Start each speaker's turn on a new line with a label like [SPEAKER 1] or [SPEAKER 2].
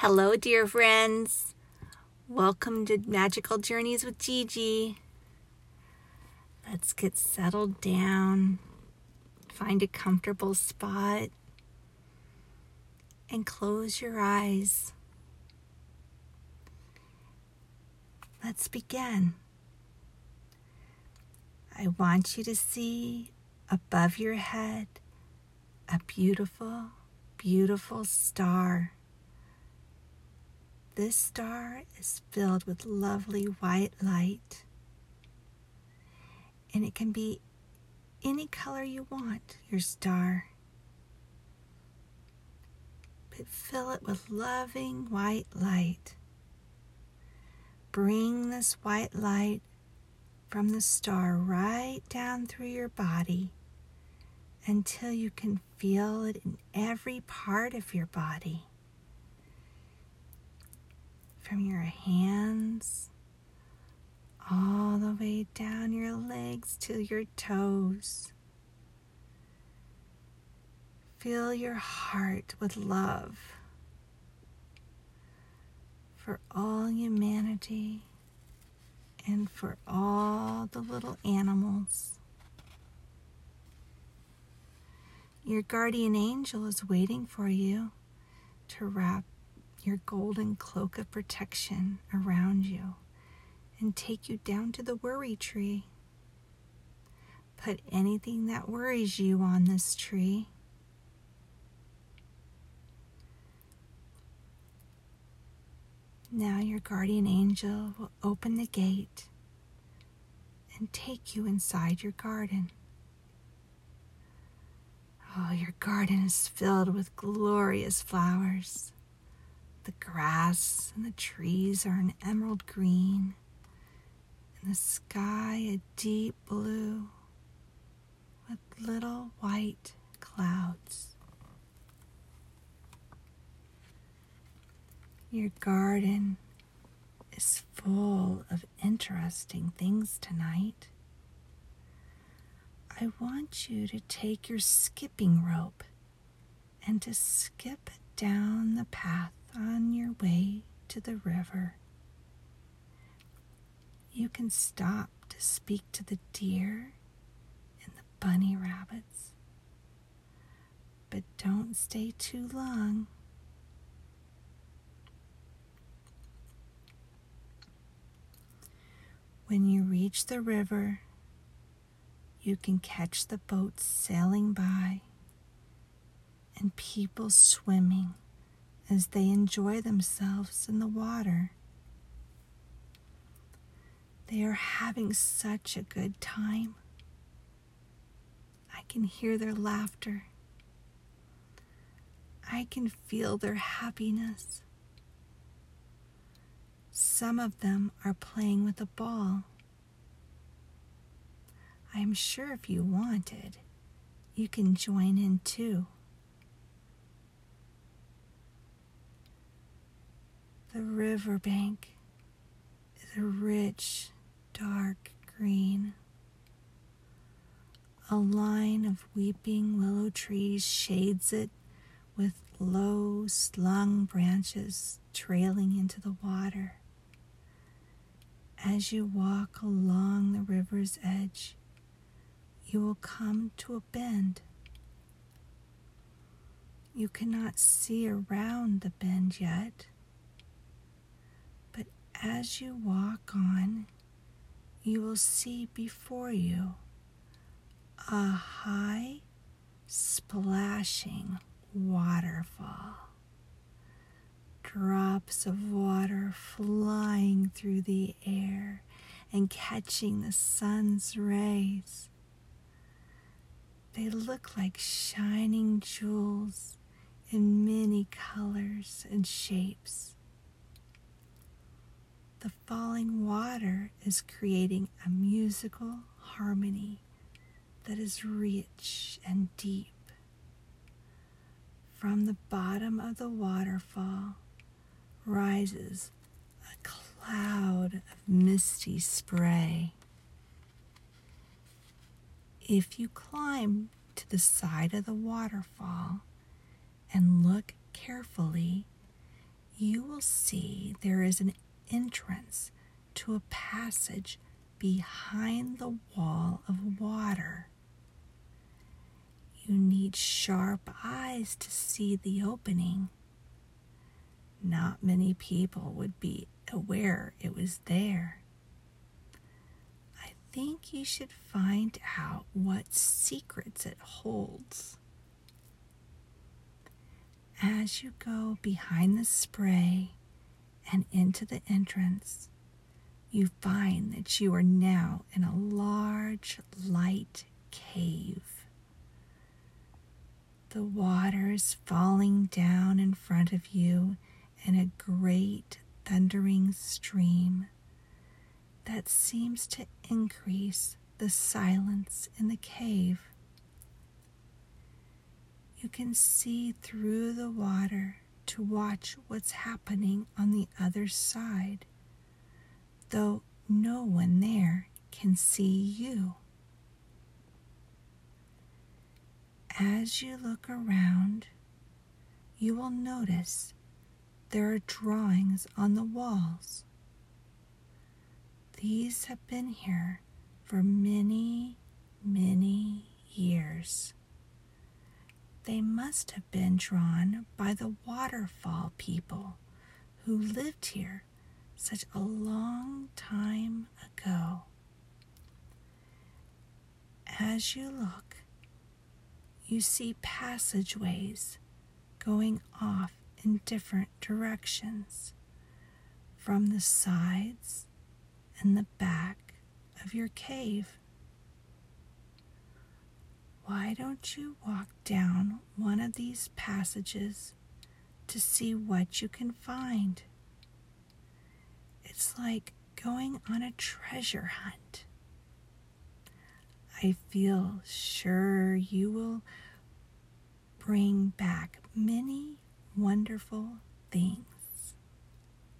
[SPEAKER 1] Hello, dear friends. Welcome to Magical Journeys with Gigi. Let's get settled down, find a comfortable spot, and close your eyes. Let's begin. I want you to see above your head a beautiful, beautiful star. This star is filled with lovely white light, and it can be any color you want, your star. But fill it with loving white light. Bring this white light from the star right down through your body until you can feel it in every part of your body. From your hands all the way down your legs to your toes. Fill your heart with love for all humanity and for all the little animals. Your guardian angel is waiting for you to wrap your golden cloak of protection around you and take you down to the worry tree. Put anything that worries you on this tree. Now, your guardian angel will open the gate and take you inside your garden. Oh, your garden is filled with glorious flowers. The grass and the trees are an emerald green, and the sky a deep blue with little white clouds. Your garden is full of interesting things tonight. I want you to take your skipping rope and to skip down the path to the river. You can stop to speak to the deer and the bunny rabbits, but don't stay too long. When you reach the river, you can catch the boats sailing by and people swimming as they enjoy themselves in the water. They are having such a good time. I can hear their laughter. I can feel their happiness. Some of them are playing with a ball. I am sure if you wanted, you can join in too. The riverbank is a rich, dark green. A line of weeping willow trees shades it with low, slung branches trailing into the water. As you walk along the river's edge, you will come to a bend. You cannot see around the bend yet, as you walk on, you will see before you a high, splashing waterfall. Drops of water flying through the air and catching the sun's rays. They look like shining jewels in many colors and shapes. The falling water is creating a musical harmony that is rich and deep. From the bottom of the waterfall rises a cloud of misty spray. If you climb to the side of the waterfall and look carefully, you will see there is an entrance to a passage behind the wall of water. You need sharp eyes to see the opening. Not many people would be aware it was there. I think you should find out what secrets it holds. As you go behind the spray and into the entrance, you find that you are now in a large, light cave. The water is falling down in front of you in a great thundering stream that seems to increase the silence in the cave. You can see through the water to watch what's happening on the other side, though no one there can see you. As you look around, you will notice there are drawings on the walls. These have been here for many, They must have been drawn by the waterfall people who lived here such a long time ago. As you look, you see passageways going off in different directions from the sides and the back of your cave. Why don't you walk down one of these passages to see what you can find? It's like going on a treasure hunt. I feel sure you will bring back many wonderful things.